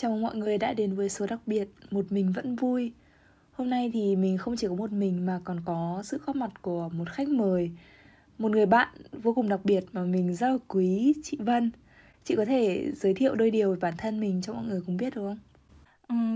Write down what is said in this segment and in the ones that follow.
Chào mừng mọi người đã đến với số đặc biệt Một mình vẫn vui Hôm nay thì mình không chỉ có một mình mà còn có sự góp mặt của một khách mời Một người bạn vô cùng đặc biệt mà mình rất là quý, chị Vân Chị có thể giới thiệu đôi điều về bản thân mình cho mọi người cùng biết được không?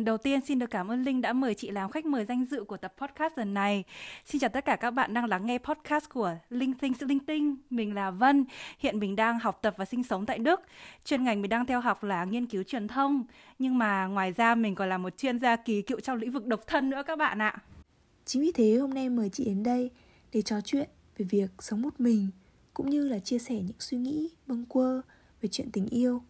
Đầu tiên xin được cảm ơn Linh đã mời chị làm khách mời danh dự của tập podcast lần này. Xin chào tất cả các bạn đang lắng nghe podcast của Linh Things Linh Tinh. Mình là Vân, hiện mình đang học tập và sinh sống tại Đức. Chuyên ngành mình đang theo học là nghiên cứu truyền thông. Nhưng mà ngoài ra mình còn là một chuyên gia kỳ cựu trong lĩnh vực độc thân nữa các bạn ạ. Chính vì thế hôm nay mời chị đến đây để trò chuyện về việc sống một mình cũng như là chia sẻ những suy nghĩ bâng quơ về chuyện tình yêu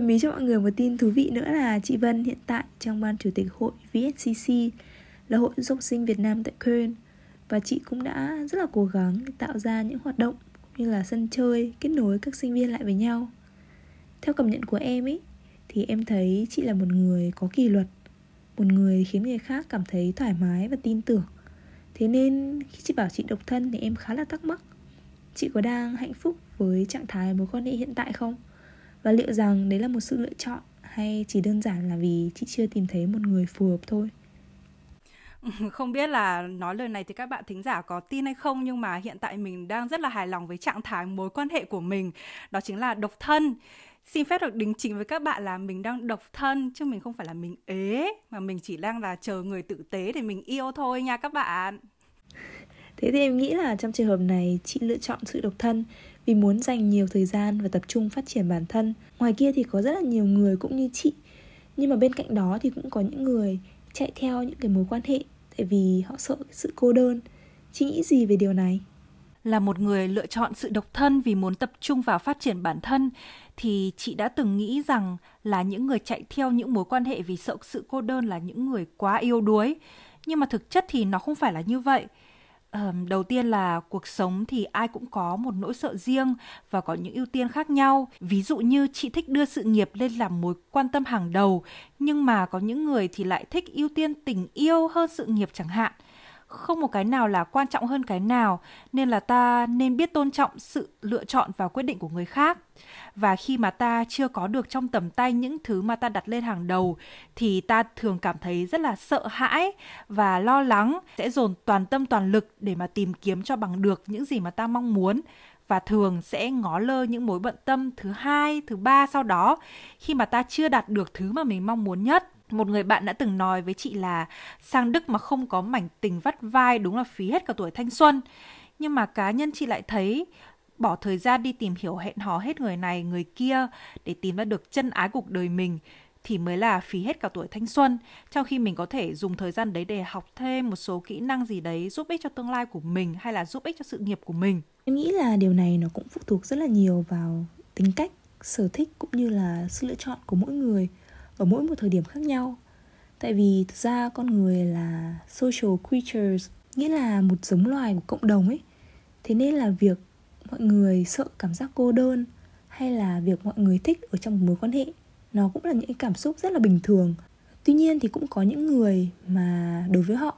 Và mí cho mọi người một tin thú vị nữa là chị Vân hiện tại trong ban chủ tịch hội VSCC là hội du học sinh Việt Nam tại Köln và chị cũng đã rất là cố gắng tạo ra những hoạt động cũng như là sân chơi kết nối các sinh viên lại với nhau. Theo cảm nhận của em ấy thì em thấy chị là một người có kỷ luật, một người khiến người khác cảm thấy thoải mái và tin tưởng. Thế nên khi chị bảo chị độc thân thì em khá là thắc mắc Chị có đang hạnh phúc với trạng thái mối quan hệ hiện tại không? Và liệu rằng đấy là một sự lựa chọn hay chỉ đơn giản là vì chị chưa tìm thấy một người phù hợp thôi? Không biết là nói lời này thì các bạn thính giả có tin hay không nhưng mà hiện tại mình đang rất là hài lòng với trạng thái mối quan hệ của mình. Đó chính là độc thân. Xin phép được đính chính với các bạn là mình đang độc thân chứ mình không phải là mình ế mà mình chỉ đang là chờ người tử tế để mình yêu thôi nha các bạn. Thế thì em nghĩ là trong trường hợp này chị lựa chọn sự độc thân vì muốn dành nhiều thời gian và tập trung phát triển bản thân. Ngoài kia thì có rất là nhiều người cũng như chị. Nhưng mà bên cạnh đó thì cũng có những người chạy theo những cái mối quan hệ tại vì họ sợ sự cô đơn. Chị nghĩ gì về điều này? Là một người lựa chọn sự độc thân vì muốn tập trung vào phát triển bản thân, thì chị đã từng nghĩ rằng là những người chạy theo những mối quan hệ vì sợ sự cô đơn là những người quá yêu đuối. Nhưng mà thực chất thì nó không phải là như vậy. Um, đầu tiên là cuộc sống thì ai cũng có một nỗi sợ riêng và có những ưu tiên khác nhau. Ví dụ như chị thích đưa sự nghiệp lên làm mối quan tâm hàng đầu nhưng mà có những người thì lại thích ưu tiên tình yêu hơn sự nghiệp chẳng hạn không một cái nào là quan trọng hơn cái nào nên là ta nên biết tôn trọng sự lựa chọn và quyết định của người khác. Và khi mà ta chưa có được trong tầm tay những thứ mà ta đặt lên hàng đầu thì ta thường cảm thấy rất là sợ hãi và lo lắng sẽ dồn toàn tâm toàn lực để mà tìm kiếm cho bằng được những gì mà ta mong muốn. Và thường sẽ ngó lơ những mối bận tâm thứ hai, thứ ba sau đó khi mà ta chưa đạt được thứ mà mình mong muốn nhất một người bạn đã từng nói với chị là sang Đức mà không có mảnh tình vắt vai đúng là phí hết cả tuổi thanh xuân. Nhưng mà cá nhân chị lại thấy bỏ thời gian đi tìm hiểu hẹn hò hết người này, người kia để tìm ra được chân ái cuộc đời mình thì mới là phí hết cả tuổi thanh xuân. Trong khi mình có thể dùng thời gian đấy để học thêm một số kỹ năng gì đấy giúp ích cho tương lai của mình hay là giúp ích cho sự nghiệp của mình. Em nghĩ là điều này nó cũng phụ thuộc rất là nhiều vào tính cách, sở thích cũng như là sự lựa chọn của mỗi người ở mỗi một thời điểm khác nhau. Tại vì thực ra con người là social creatures, nghĩa là một giống loài của cộng đồng ấy. Thế nên là việc mọi người sợ cảm giác cô đơn hay là việc mọi người thích ở trong một mối quan hệ, nó cũng là những cảm xúc rất là bình thường. Tuy nhiên thì cũng có những người mà đối với họ,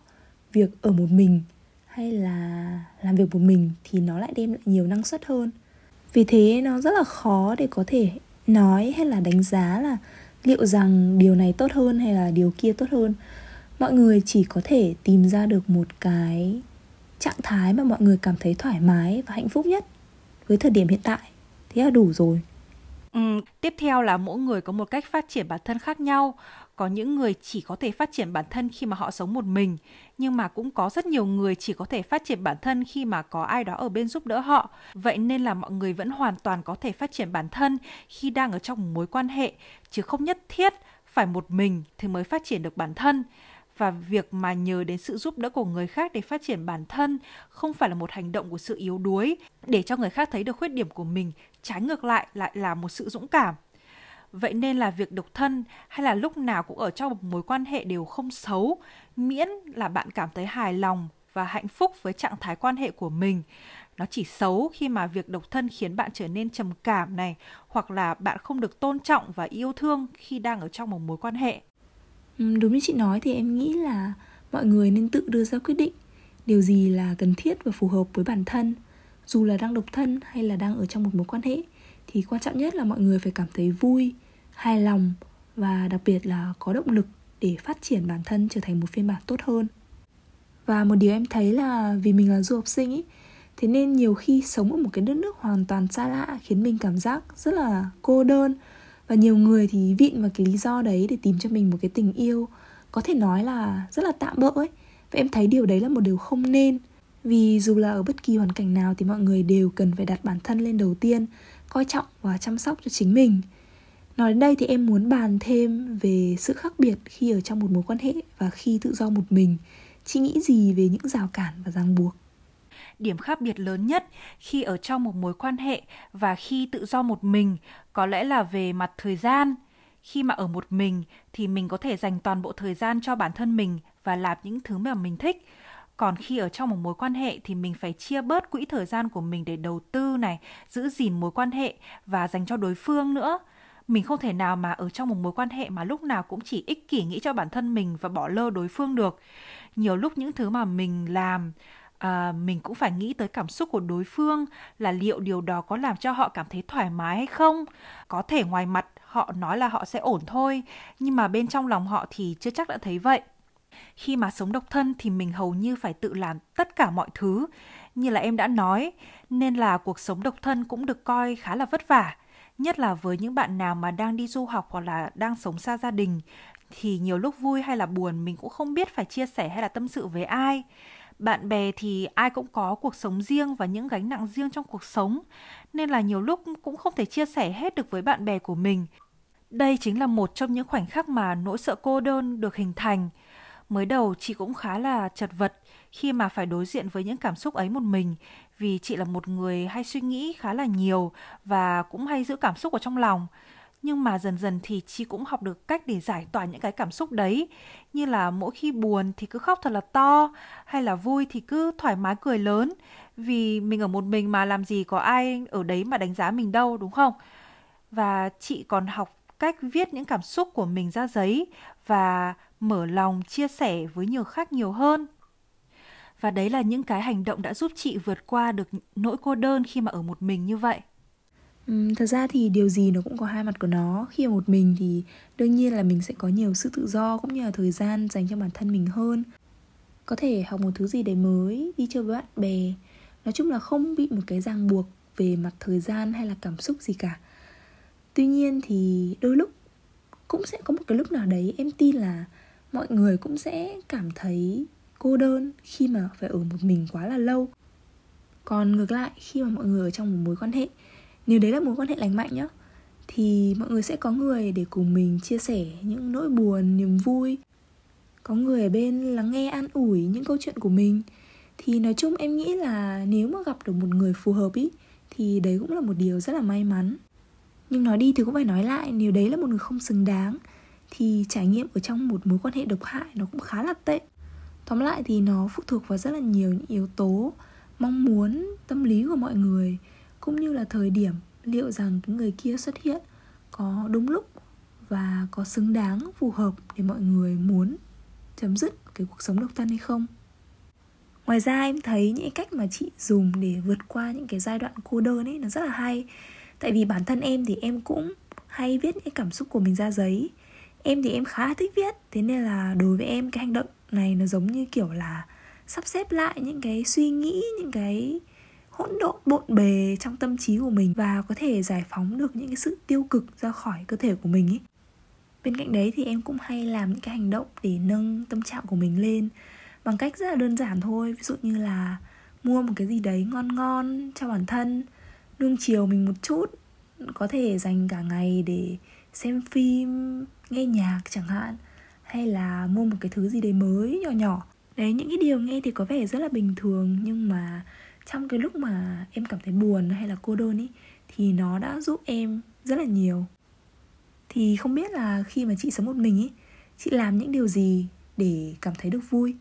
việc ở một mình hay là làm việc một mình thì nó lại đem lại nhiều năng suất hơn. Vì thế nó rất là khó để có thể nói hay là đánh giá là liệu rằng điều này tốt hơn hay là điều kia tốt hơn? Mọi người chỉ có thể tìm ra được một cái trạng thái mà mọi người cảm thấy thoải mái và hạnh phúc nhất với thời điểm hiện tại. Thế là đủ rồi. Ừ, tiếp theo là mỗi người có một cách phát triển bản thân khác nhau. Có những người chỉ có thể phát triển bản thân khi mà họ sống một mình, nhưng mà cũng có rất nhiều người chỉ có thể phát triển bản thân khi mà có ai đó ở bên giúp đỡ họ. Vậy nên là mọi người vẫn hoàn toàn có thể phát triển bản thân khi đang ở trong mối quan hệ, chứ không nhất thiết phải một mình thì mới phát triển được bản thân. Và việc mà nhờ đến sự giúp đỡ của người khác để phát triển bản thân không phải là một hành động của sự yếu đuối. Để cho người khác thấy được khuyết điểm của mình trái ngược lại lại là một sự dũng cảm. Vậy nên là việc độc thân hay là lúc nào cũng ở trong một mối quan hệ đều không xấu, miễn là bạn cảm thấy hài lòng và hạnh phúc với trạng thái quan hệ của mình. Nó chỉ xấu khi mà việc độc thân khiến bạn trở nên trầm cảm này, hoặc là bạn không được tôn trọng và yêu thương khi đang ở trong một mối quan hệ. Ừ, đúng như chị nói thì em nghĩ là mọi người nên tự đưa ra quyết định điều gì là cần thiết và phù hợp với bản thân dù là đang độc thân hay là đang ở trong một mối quan hệ thì quan trọng nhất là mọi người phải cảm thấy vui hài lòng và đặc biệt là có động lực để phát triển bản thân trở thành một phiên bản tốt hơn. Và một điều em thấy là vì mình là du học sinh ý, thế nên nhiều khi sống ở một cái đất nước hoàn toàn xa lạ khiến mình cảm giác rất là cô đơn. Và nhiều người thì vịn vào cái lý do đấy để tìm cho mình một cái tình yêu, có thể nói là rất là tạm bỡ ấy. Và em thấy điều đấy là một điều không nên. Vì dù là ở bất kỳ hoàn cảnh nào thì mọi người đều cần phải đặt bản thân lên đầu tiên, coi trọng và chăm sóc cho chính mình nói đến đây thì em muốn bàn thêm về sự khác biệt khi ở trong một mối quan hệ và khi tự do một mình. Chị nghĩ gì về những rào cản và ràng buộc? Điểm khác biệt lớn nhất khi ở trong một mối quan hệ và khi tự do một mình có lẽ là về mặt thời gian. Khi mà ở một mình thì mình có thể dành toàn bộ thời gian cho bản thân mình và làm những thứ mà mình thích. Còn khi ở trong một mối quan hệ thì mình phải chia bớt quỹ thời gian của mình để đầu tư này, giữ gìn mối quan hệ và dành cho đối phương nữa mình không thể nào mà ở trong một mối quan hệ mà lúc nào cũng chỉ ích kỷ nghĩ cho bản thân mình và bỏ lơ đối phương được. Nhiều lúc những thứ mà mình làm à, mình cũng phải nghĩ tới cảm xúc của đối phương là liệu điều đó có làm cho họ cảm thấy thoải mái hay không. Có thể ngoài mặt họ nói là họ sẽ ổn thôi nhưng mà bên trong lòng họ thì chưa chắc đã thấy vậy. Khi mà sống độc thân thì mình hầu như phải tự làm tất cả mọi thứ. Như là em đã nói nên là cuộc sống độc thân cũng được coi khá là vất vả nhất là với những bạn nào mà đang đi du học hoặc là đang sống xa gia đình, thì nhiều lúc vui hay là buồn mình cũng không biết phải chia sẻ hay là tâm sự với ai. Bạn bè thì ai cũng có cuộc sống riêng và những gánh nặng riêng trong cuộc sống, nên là nhiều lúc cũng không thể chia sẻ hết được với bạn bè của mình. Đây chính là một trong những khoảnh khắc mà nỗi sợ cô đơn được hình thành mới đầu chị cũng khá là chật vật khi mà phải đối diện với những cảm xúc ấy một mình, vì chị là một người hay suy nghĩ khá là nhiều và cũng hay giữ cảm xúc ở trong lòng. Nhưng mà dần dần thì chị cũng học được cách để giải tỏa những cái cảm xúc đấy, như là mỗi khi buồn thì cứ khóc thật là to, hay là vui thì cứ thoải mái cười lớn, vì mình ở một mình mà làm gì có ai ở đấy mà đánh giá mình đâu, đúng không? Và chị còn học cách viết những cảm xúc của mình ra giấy và mở lòng chia sẻ với nhiều khác nhiều hơn. Và đấy là những cái hành động đã giúp chị vượt qua được nỗi cô đơn khi mà ở một mình như vậy. Ừ, thật ra thì điều gì nó cũng có hai mặt của nó. Khi một mình thì đương nhiên là mình sẽ có nhiều sự tự do cũng như là thời gian dành cho bản thân mình hơn. Có thể học một thứ gì đấy mới đi chơi với bạn bè. Nói chung là không bị một cái ràng buộc về mặt thời gian hay là cảm xúc gì cả. Tuy nhiên thì đôi lúc cũng sẽ có một cái lúc nào đấy em tin là mọi người cũng sẽ cảm thấy cô đơn khi mà phải ở một mình quá là lâu. Còn ngược lại, khi mà mọi người ở trong một mối quan hệ, nếu đấy là mối quan hệ lành mạnh nhá, thì mọi người sẽ có người để cùng mình chia sẻ những nỗi buồn, niềm vui. Có người ở bên lắng nghe, an ủi những câu chuyện của mình. Thì nói chung em nghĩ là nếu mà gặp được một người phù hợp ý, thì đấy cũng là một điều rất là may mắn. Nhưng nói đi thì cũng phải nói lại, nếu đấy là một người không xứng đáng thì trải nghiệm ở trong một mối quan hệ độc hại nó cũng khá là tệ. Tóm lại thì nó phụ thuộc vào rất là nhiều những yếu tố mong muốn, tâm lý của mọi người, cũng như là thời điểm liệu rằng cái người kia xuất hiện có đúng lúc và có xứng đáng, phù hợp để mọi người muốn chấm dứt cái cuộc sống độc thân hay không. Ngoài ra em thấy những cách mà chị dùng để vượt qua những cái giai đoạn cô đơn ấy nó rất là hay. Tại vì bản thân em thì em cũng hay viết những cảm xúc của mình ra giấy em thì em khá là thích viết, thế nên là đối với em cái hành động này nó giống như kiểu là sắp xếp lại những cái suy nghĩ, những cái hỗn độn bộn bề trong tâm trí của mình và có thể giải phóng được những cái sự tiêu cực ra khỏi cơ thể của mình ấy bên cạnh đấy thì em cũng hay làm những cái hành động để nâng tâm trạng của mình lên bằng cách rất là đơn giản thôi. Ví dụ như là mua một cái gì đấy ngon ngon cho bản thân, nuông chiều mình một chút, có thể dành cả ngày để xem phim nghe nhạc chẳng hạn hay là mua một cái thứ gì đấy mới nhỏ nhỏ. Đấy những cái điều nghe thì có vẻ rất là bình thường nhưng mà trong cái lúc mà em cảm thấy buồn hay là cô đơn ý thì nó đã giúp em rất là nhiều. Thì không biết là khi mà chị sống một mình ý, chị làm những điều gì để cảm thấy được vui?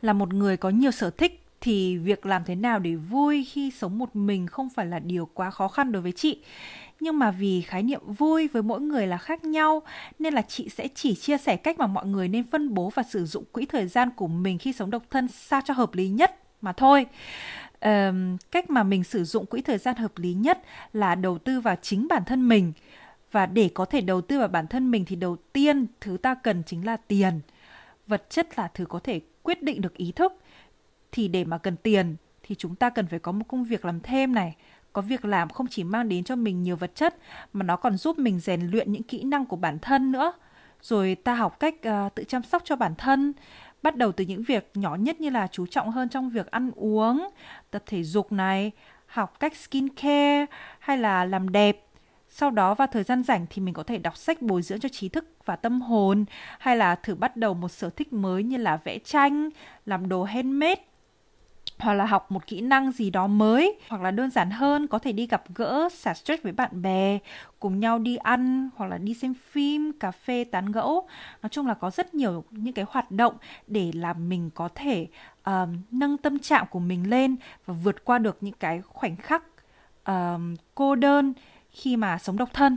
Là một người có nhiều sở thích thì việc làm thế nào để vui khi sống một mình không phải là điều quá khó khăn đối với chị nhưng mà vì khái niệm vui với mỗi người là khác nhau nên là chị sẽ chỉ chia sẻ cách mà mọi người nên phân bố và sử dụng quỹ thời gian của mình khi sống độc thân sao cho hợp lý nhất mà thôi. Um, cách mà mình sử dụng quỹ thời gian hợp lý nhất là đầu tư vào chính bản thân mình. Và để có thể đầu tư vào bản thân mình thì đầu tiên thứ ta cần chính là tiền. Vật chất là thứ có thể quyết định được ý thức. Thì để mà cần tiền thì chúng ta cần phải có một công việc làm thêm này có việc làm không chỉ mang đến cho mình nhiều vật chất mà nó còn giúp mình rèn luyện những kỹ năng của bản thân nữa. Rồi ta học cách uh, tự chăm sóc cho bản thân bắt đầu từ những việc nhỏ nhất như là chú trọng hơn trong việc ăn uống tập thể dục này học cách skin care hay là làm đẹp. Sau đó vào thời gian rảnh thì mình có thể đọc sách bồi dưỡng cho trí thức và tâm hồn hay là thử bắt đầu một sở thích mới như là vẽ tranh làm đồ handmade hoặc là học một kỹ năng gì đó mới hoặc là đơn giản hơn có thể đi gặp gỡ xả stress với bạn bè cùng nhau đi ăn hoặc là đi xem phim cà phê tán gẫu. Nói chung là có rất nhiều những cái hoạt động để làm mình có thể uh, nâng tâm trạng của mình lên và vượt qua được những cái khoảnh khắc uh, cô đơn khi mà sống độc thân.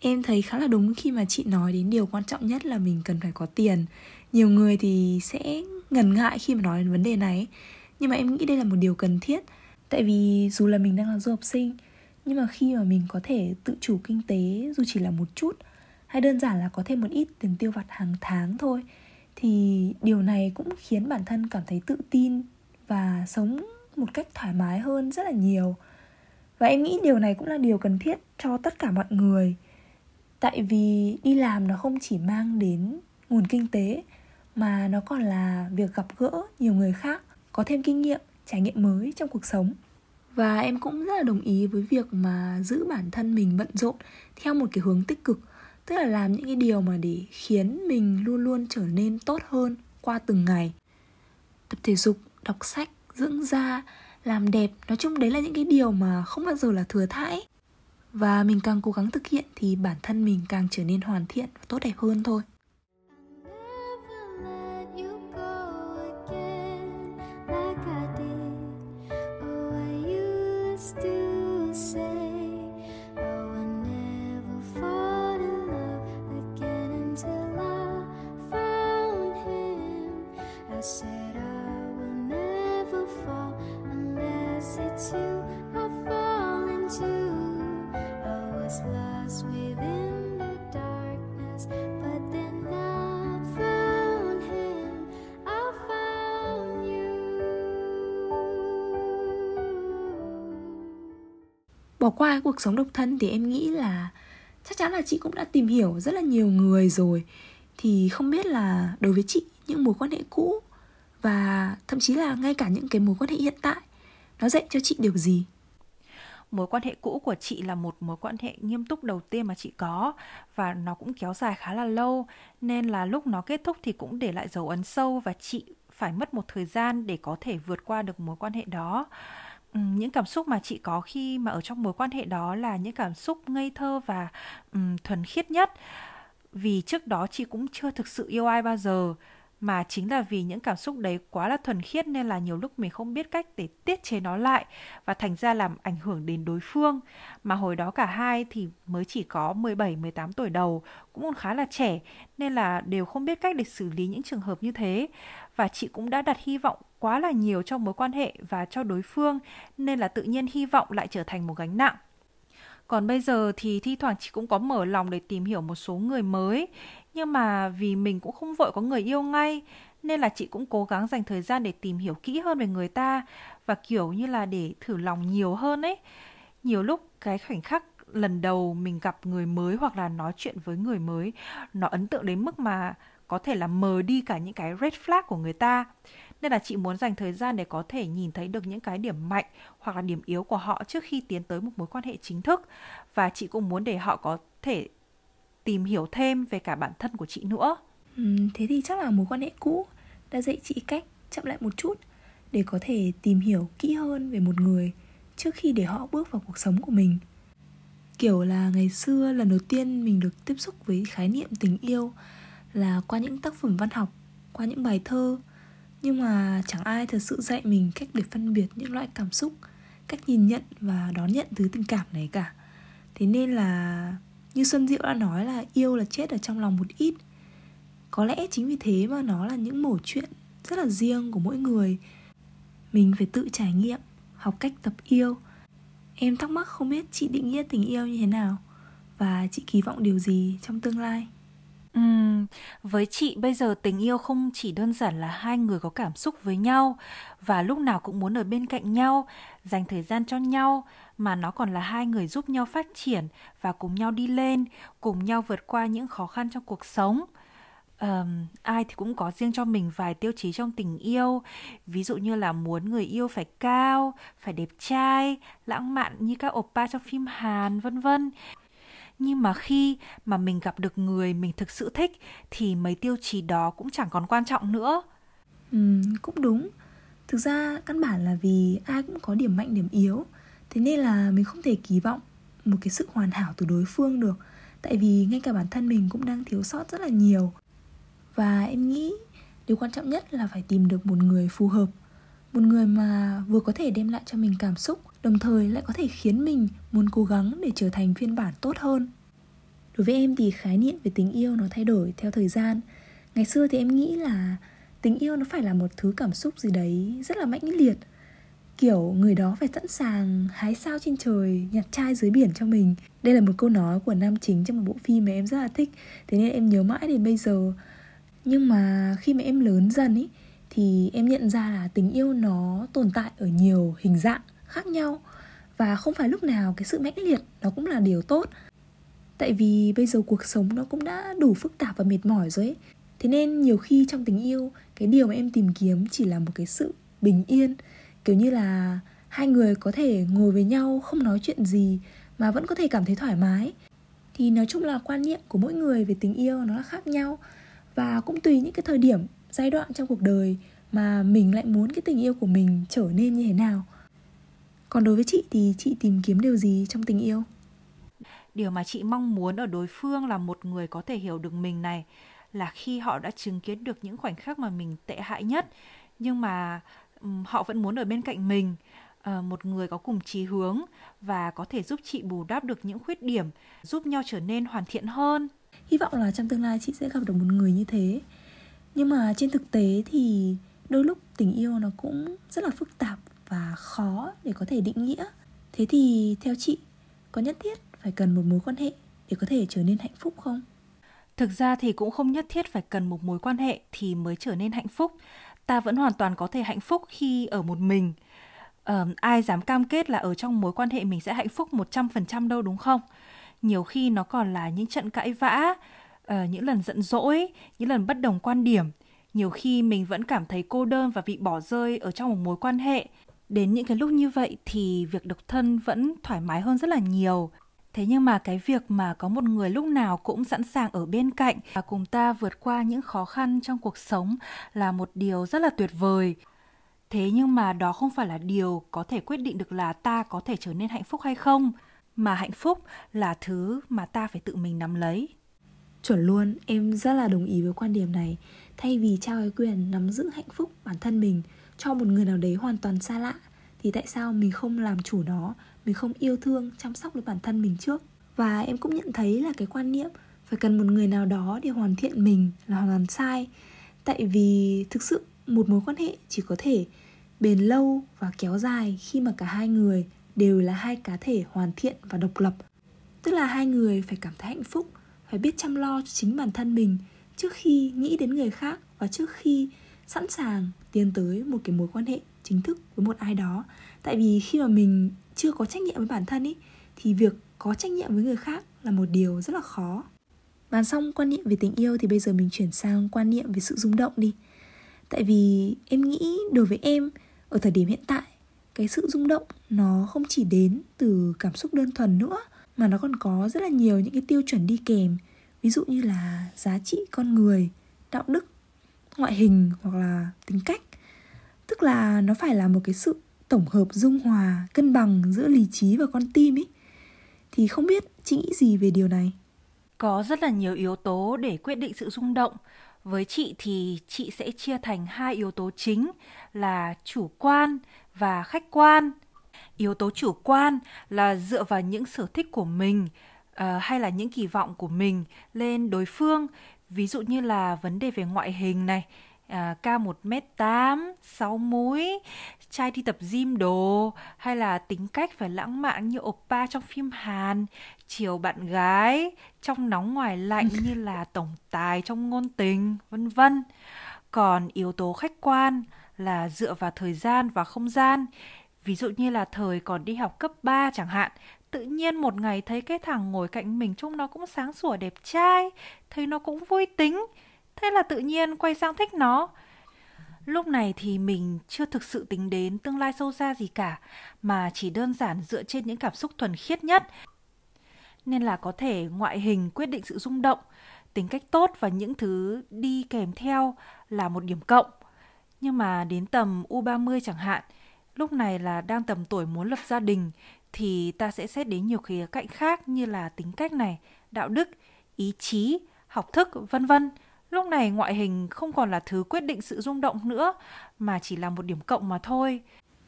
Em thấy khá là đúng khi mà chị nói đến điều quan trọng nhất là mình cần phải có tiền. Nhiều người thì sẽ ngần ngại khi mà nói đến vấn đề này nhưng mà em nghĩ đây là một điều cần thiết. Tại vì dù là mình đang là du học sinh, nhưng mà khi mà mình có thể tự chủ kinh tế dù chỉ là một chút, hay đơn giản là có thêm một ít tiền tiêu vặt hàng tháng thôi, thì điều này cũng khiến bản thân cảm thấy tự tin và sống một cách thoải mái hơn rất là nhiều. Và em nghĩ điều này cũng là điều cần thiết cho tất cả mọi người. Tại vì đi làm nó không chỉ mang đến nguồn kinh tế, mà nó còn là việc gặp gỡ nhiều người khác có thêm kinh nghiệm, trải nghiệm mới trong cuộc sống. Và em cũng rất là đồng ý với việc mà giữ bản thân mình bận rộn theo một cái hướng tích cực, tức là làm những cái điều mà để khiến mình luôn luôn trở nên tốt hơn qua từng ngày. Tập thể dục, đọc sách, dưỡng da, làm đẹp, nói chung đấy là những cái điều mà không bao giờ là thừa thãi. Và mình càng cố gắng thực hiện thì bản thân mình càng trở nên hoàn thiện và tốt đẹp hơn thôi. Bỏ qua cuộc sống độc thân thì em nghĩ là chắc chắn là chị cũng đã tìm hiểu rất là nhiều người rồi. Thì không biết là đối với chị, những mối quan hệ cũ và thậm chí là ngay cả những cái mối quan hệ hiện tại, nó dạy cho chị điều gì? Mối quan hệ cũ của chị là một mối quan hệ nghiêm túc đầu tiên mà chị có và nó cũng kéo dài khá là lâu. Nên là lúc nó kết thúc thì cũng để lại dấu ấn sâu và chị phải mất một thời gian để có thể vượt qua được mối quan hệ đó. Những cảm xúc mà chị có khi mà ở trong mối quan hệ đó là những cảm xúc ngây thơ và um, thuần khiết nhất. Vì trước đó chị cũng chưa thực sự yêu ai bao giờ mà chính là vì những cảm xúc đấy quá là thuần khiết nên là nhiều lúc mình không biết cách để tiết chế nó lại và thành ra làm ảnh hưởng đến đối phương. Mà hồi đó cả hai thì mới chỉ có 17 18 tuổi đầu, cũng còn khá là trẻ nên là đều không biết cách để xử lý những trường hợp như thế. Và chị cũng đã đặt hy vọng quá là nhiều trong mối quan hệ và cho đối phương nên là tự nhiên hy vọng lại trở thành một gánh nặng. Còn bây giờ thì thi thoảng chị cũng có mở lòng để tìm hiểu một số người mới nhưng mà vì mình cũng không vội có người yêu ngay, Nên là chị cũng cố gắng dành thời gian để tìm hiểu kỹ hơn về người ta Và, kiểu như là, để thử lòng nhiều hơn ấy. Nhiều lúc cái khoảnh khắc lần đầu mình gặp người mới hoặc là nói chuyện với người mới, Nó ấn tượng đến mức mà có thể là mờ đi cả những cái red flag của người ta. Nên là chị muốn dành thời gian để có thể nhìn thấy được những cái điểm mạnh hoặc là điểm yếu của họ trước khi tiến tới một mối quan hệ chính thức. Và chị cũng muốn để họ có thể tìm hiểu thêm về cả bản thân của chị nữa. Ừ, thế thì chắc là mối quan hệ cũ đã dạy chị cách chậm lại một chút để có thể tìm hiểu kỹ hơn về một người trước khi để họ bước vào cuộc sống của mình. Kiểu là ngày xưa lần đầu tiên mình được tiếp xúc với khái niệm tình yêu là qua những tác phẩm văn học qua những bài thơ. Nhưng mà chẳng ai thật sự dạy mình cách để phân biệt những loại cảm xúc cách nhìn nhận và đón nhận thứ tình cảm này cả. Thế nên là như xuân diệu đã nói là yêu là chết ở trong lòng một ít. Có lẽ chính vì thế mà nó là những mẩu chuyện rất là riêng của mỗi người. Mình phải tự trải nghiệm học cách tập yêu. Em thắc mắc không biết chị định nghĩa tình yêu như thế nào và chị kỳ vọng điều gì trong tương lai? Uhm, với chị bây giờ tình yêu không chỉ đơn giản là hai người có cảm xúc với nhau và lúc nào cũng muốn ở bên cạnh nhau, dành thời gian cho nhau mà nó còn là hai người giúp nhau phát triển và cùng nhau đi lên, cùng nhau vượt qua những khó khăn trong cuộc sống. Um, ai thì cũng có riêng cho mình vài tiêu chí trong tình yêu. Ví dụ như là muốn người yêu phải cao phải đẹp trai lãng mạn như các oppa trong phim hàn vân vân. Nhưng mà khi mà mình gặp được người mình thực sự thích thì mấy tiêu chí đó cũng chẳng còn quan trọng nữa. Ừ, cũng đúng. Thực ra căn bản là vì ai cũng có điểm mạnh điểm yếu thế nên là mình không thể kỳ vọng một cái sự hoàn hảo từ đối phương được. Tại vì ngay cả bản thân mình cũng đang thiếu sót rất là nhiều. Và em nghĩ điều quan trọng nhất là phải tìm được một người phù hợp. Một người mà vừa có thể đem lại cho mình cảm xúc, đồng thời lại có thể khiến mình muốn cố gắng để trở thành phiên bản tốt hơn. Đối với em thì khái niệm về tình yêu nó thay đổi theo thời gian. Ngày xưa thì em nghĩ là tình yêu nó phải là một thứ cảm xúc gì đấy rất là mãnh liệt kiểu người đó phải sẵn sàng hái sao trên trời, nhặt chai dưới biển cho mình. Đây là một câu nói của nam chính trong một bộ phim mà em rất là thích. Thế nên em nhớ mãi đến bây giờ. Nhưng mà khi mà em lớn dần ý, thì em nhận ra là tình yêu nó tồn tại ở nhiều hình dạng khác nhau. Và không phải lúc nào cái sự mãnh liệt nó cũng là điều tốt. Tại vì bây giờ cuộc sống nó cũng đã đủ phức tạp và mệt mỏi rồi ấy. Thế nên nhiều khi trong tình yêu, cái điều mà em tìm kiếm chỉ là một cái sự bình yên kiểu như là hai người có thể ngồi với nhau, không nói chuyện gì mà vẫn có thể cảm thấy thoải mái. Thì nói chung là quan niệm của mỗi người về tình yêu nó là khác nhau và cũng tùy những cái thời điểm, giai đoạn trong cuộc đời mà mình lại muốn cái tình yêu của mình trở nên như thế nào. Còn đối với chị thì chị tìm kiếm điều gì trong tình yêu? Điều mà chị mong muốn ở đối phương là một người có thể hiểu được mình này, là khi họ đã chứng kiến được những khoảnh khắc mà mình tệ hại nhất. Nhưng mà họ vẫn muốn ở bên cạnh mình uh, một người có cùng chí hướng và có thể giúp chị bù đắp được những khuyết điểm giúp nhau trở nên hoàn thiện hơn. Hy vọng là trong tương lai chị sẽ gặp được một người như thế. Nhưng mà trên thực tế thì đôi lúc tình yêu nó cũng rất là phức tạp và khó để có thể định nghĩa. Thế thì theo chị có nhất thiết phải cần một mối quan hệ để có thể trở nên hạnh phúc không? Thực ra thì cũng không nhất thiết phải cần một mối quan hệ thì mới trở nên hạnh phúc ta vẫn hoàn toàn có thể hạnh phúc khi ở một mình uh, ai dám cam kết là ở trong mối quan hệ mình sẽ hạnh phúc 100% đâu đúng không? Nhiều khi nó còn là những trận cãi vã, uh, những lần giận dỗi, những lần bất đồng quan điểm. Nhiều khi mình vẫn cảm thấy cô đơn và bị bỏ rơi ở trong một mối quan hệ. Đến những cái lúc như vậy thì việc độc thân vẫn thoải mái hơn rất là nhiều. Thế nhưng mà cái việc mà có một người lúc nào cũng sẵn sàng ở bên cạnh và cùng ta vượt qua những khó khăn trong cuộc sống là một điều rất là tuyệt vời. Thế nhưng mà đó không phải là điều có thể quyết định được là ta có thể trở nên hạnh phúc hay không, mà hạnh phúc là thứ mà ta phải tự mình nắm lấy. Chuẩn luôn, em rất là đồng ý với quan điểm này. Thay vì trao cái quyền nắm giữ hạnh phúc bản thân mình cho một người nào đấy hoàn toàn xa lạ thì tại sao mình không làm chủ nó mình không yêu thương, chăm sóc được bản thân mình trước. Và em cũng nhận thấy là cái quan niệm phải cần một người nào đó để hoàn thiện mình là hoàn toàn sai. Tại vì thực sự một mối quan hệ chỉ có thể bền lâu và kéo dài khi mà cả hai người đều là hai cá thể hoàn thiện và độc lập. Tức là hai người phải cảm thấy hạnh phúc, phải biết chăm lo cho chính bản thân mình trước khi nghĩ đến người khác và trước khi sẵn sàng tiến tới một cái mối quan hệ chính thức với một ai đó. Tại vì khi mà mình chưa có trách nhiệm với bản thân ý, thì việc có trách nhiệm với người khác là một điều rất là khó. Bàn xong quan niệm về tình yêu thì bây giờ mình chuyển sang quan niệm về sự rung động đi. Tại vì em nghĩ đối với em, ở thời điểm hiện tại, cái sự rung động nó không chỉ đến từ cảm xúc đơn thuần nữa, mà nó còn có rất là nhiều những cái tiêu chuẩn đi kèm. Ví dụ như là giá trị con người, đạo đức ngoại hình hoặc là tính cách tức là nó phải là một cái sự tổng hợp dung hòa cân bằng giữa lý trí và con tim ấy Thì không biết chị nghĩ gì về điều này? Có rất là nhiều yếu tố để quyết định sự rung động. Với chị thì chị sẽ chia thành hai yếu tố chính là chủ quan và khách quan. Yếu tố chủ quan là dựa vào những sở thích của mình uh, hay là những kỳ vọng của mình lên đối phương, ví dụ như là vấn đề về ngoại hình này, à, cao 1m8, 6 múi, trai đi tập gym đồ, hay là tính cách phải lãng mạn như oppa trong phim Hàn, chiều bạn gái, trong nóng ngoài lạnh như là tổng tài trong ngôn tình, vân vân. Còn yếu tố khách quan là dựa vào thời gian và không gian. Ví dụ như là thời còn đi học cấp 3 chẳng hạn, tự nhiên một ngày thấy cái thằng ngồi cạnh mình trông nó cũng sáng sủa đẹp trai, thấy nó cũng vui tính, thế là tự nhiên quay sang thích nó. Lúc này thì mình chưa thực sự tính đến tương lai sâu xa gì cả, mà chỉ đơn giản dựa trên những cảm xúc thuần khiết nhất. Nên là có thể ngoại hình quyết định sự rung động, tính cách tốt và những thứ đi kèm theo là một điểm cộng. Nhưng mà đến tầm U30 chẳng hạn, lúc này là đang tầm tuổi muốn lập gia đình thì ta sẽ xét đến nhiều khía cạnh khác như là tính cách này, đạo đức, ý chí, học thức, vân vân. Lúc này ngoại hình không còn là thứ quyết định sự rung động nữa mà chỉ là một điểm cộng mà thôi.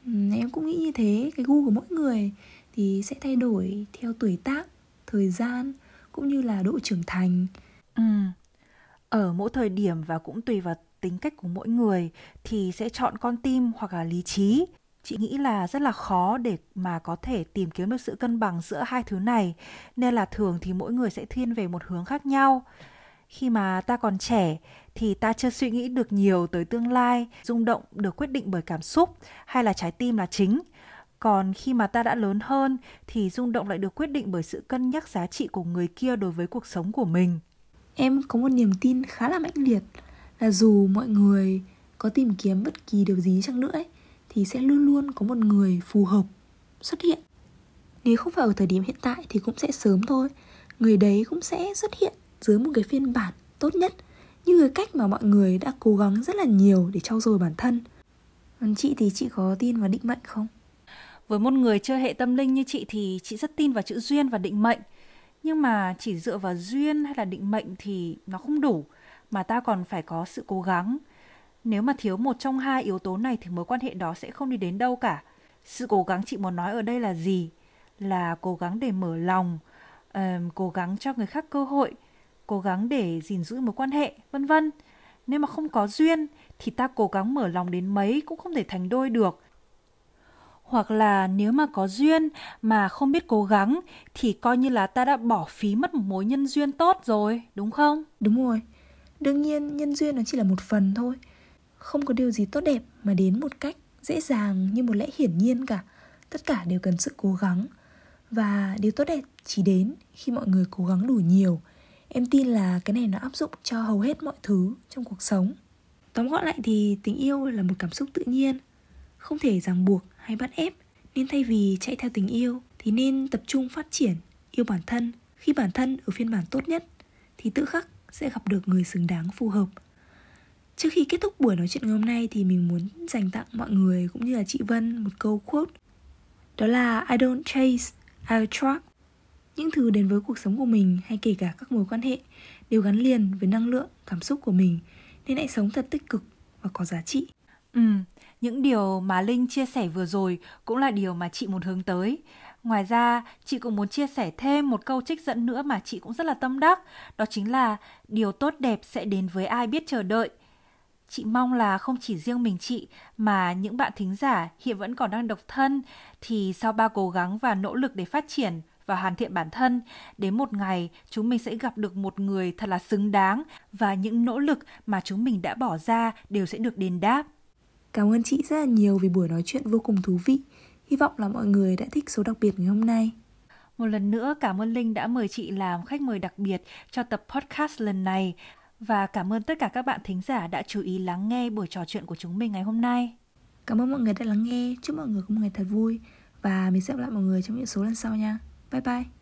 Ừ, em cũng nghĩ như thế, cái gu của mỗi người thì sẽ thay đổi theo tuổi tác, thời gian cũng như là độ trưởng thành. Ừ. Ở mỗi thời điểm và cũng tùy vào tính cách của mỗi người thì sẽ chọn con tim hoặc là lý trí chị nghĩ là rất là khó để mà có thể tìm kiếm được sự cân bằng giữa hai thứ này nên là thường thì mỗi người sẽ thiên về một hướng khác nhau. Khi mà ta còn trẻ thì ta chưa suy nghĩ được nhiều tới tương lai rung động được quyết định bởi cảm xúc hay là trái tim là chính. Còn khi mà ta đã lớn hơn thì rung động lại được quyết định bởi sự cân nhắc giá trị của người kia đối với cuộc sống của mình. Em có một niềm tin khá là mãnh liệt là dù mọi người có tìm kiếm bất kỳ điều gì chăng nữa ấy, thì sẽ luôn luôn có một người phù hợp xuất hiện. Nếu không phải ở thời điểm hiện tại thì cũng sẽ sớm thôi. Người đấy cũng sẽ xuất hiện dưới một cái phiên bản tốt nhất, như cái cách mà mọi người đã cố gắng rất là nhiều để trau dồi bản thân. Còn chị thì chị có tin vào định mệnh không? Với một người chơi hệ tâm linh như chị thì chị rất tin vào chữ duyên và định mệnh. Nhưng mà chỉ dựa vào duyên hay là định mệnh thì nó không đủ, mà ta còn phải có sự cố gắng nếu mà thiếu một trong hai yếu tố này thì mối quan hệ đó sẽ không đi đến đâu cả. Sự cố gắng chị muốn nói ở đây là gì? Là cố gắng để mở lòng, um, cố gắng cho người khác cơ hội, cố gắng để gìn giữ mối quan hệ, vân vân. Nếu mà không có duyên thì ta cố gắng mở lòng đến mấy cũng không thể thành đôi được. Hoặc là nếu mà có duyên mà không biết cố gắng thì coi như là ta đã bỏ phí mất một mối nhân duyên tốt rồi, đúng không? Đúng rồi. Đương nhiên nhân duyên nó chỉ là một phần thôi không có điều gì tốt đẹp mà đến một cách dễ dàng như một lẽ hiển nhiên cả. Tất cả đều cần sự cố gắng. Và điều tốt đẹp chỉ đến khi mọi người cố gắng đủ nhiều. Em tin là cái này nó áp dụng cho hầu hết mọi thứ trong cuộc sống. Tóm gọn lại thì tình yêu là một cảm xúc tự nhiên. Không thể ràng buộc hay bắt ép. Nên thay vì chạy theo tình yêu, thì nên tập trung phát triển, yêu bản thân. Khi bản thân ở phiên bản tốt nhất, thì tự khắc sẽ gặp được người xứng đáng phù hợp. Trước khi kết thúc buổi nói chuyện ngày hôm nay thì mình muốn dành tặng mọi người cũng như là chị Vân một câu quote Đó là I don't chase, I attract Những thứ đến với cuộc sống của mình hay kể cả các mối quan hệ đều gắn liền với năng lượng, cảm xúc của mình Nên hãy sống thật tích cực và có giá trị Ừ, những điều mà Linh chia sẻ vừa rồi cũng là điều mà chị muốn hướng tới. Ngoài ra, chị cũng muốn chia sẻ thêm một câu trích dẫn nữa mà chị cũng rất là tâm đắc, đó chính là điều tốt đẹp sẽ đến với ai biết chờ đợi. Chị mong là không chỉ riêng mình chị mà những bạn thính giả hiện vẫn còn đang độc thân thì sau ba cố gắng và nỗ lực để phát triển và hoàn thiện bản thân, đến một ngày chúng mình sẽ gặp được một người thật là xứng đáng và những nỗ lực mà chúng mình đã bỏ ra đều sẽ được đền đáp. Cảm ơn chị rất là nhiều vì buổi nói chuyện vô cùng thú vị. Hy vọng là mọi người đã thích số đặc biệt ngày hôm nay. Một lần nữa cảm ơn Linh đã mời chị làm khách mời đặc biệt cho tập podcast lần này và cảm ơn tất cả các bạn thính giả đã chú ý lắng nghe buổi trò chuyện của chúng mình ngày hôm nay. Cảm ơn mọi người đã lắng nghe, chúc mọi người có một ngày thật vui và mình sẽ gặp lại mọi người trong những số lần sau nha. Bye bye.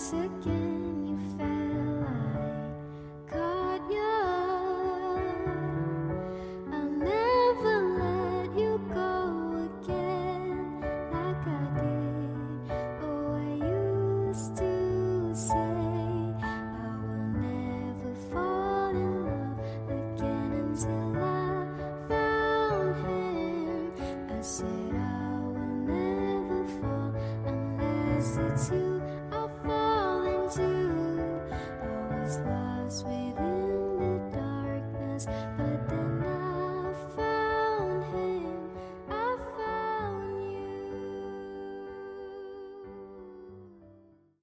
once again.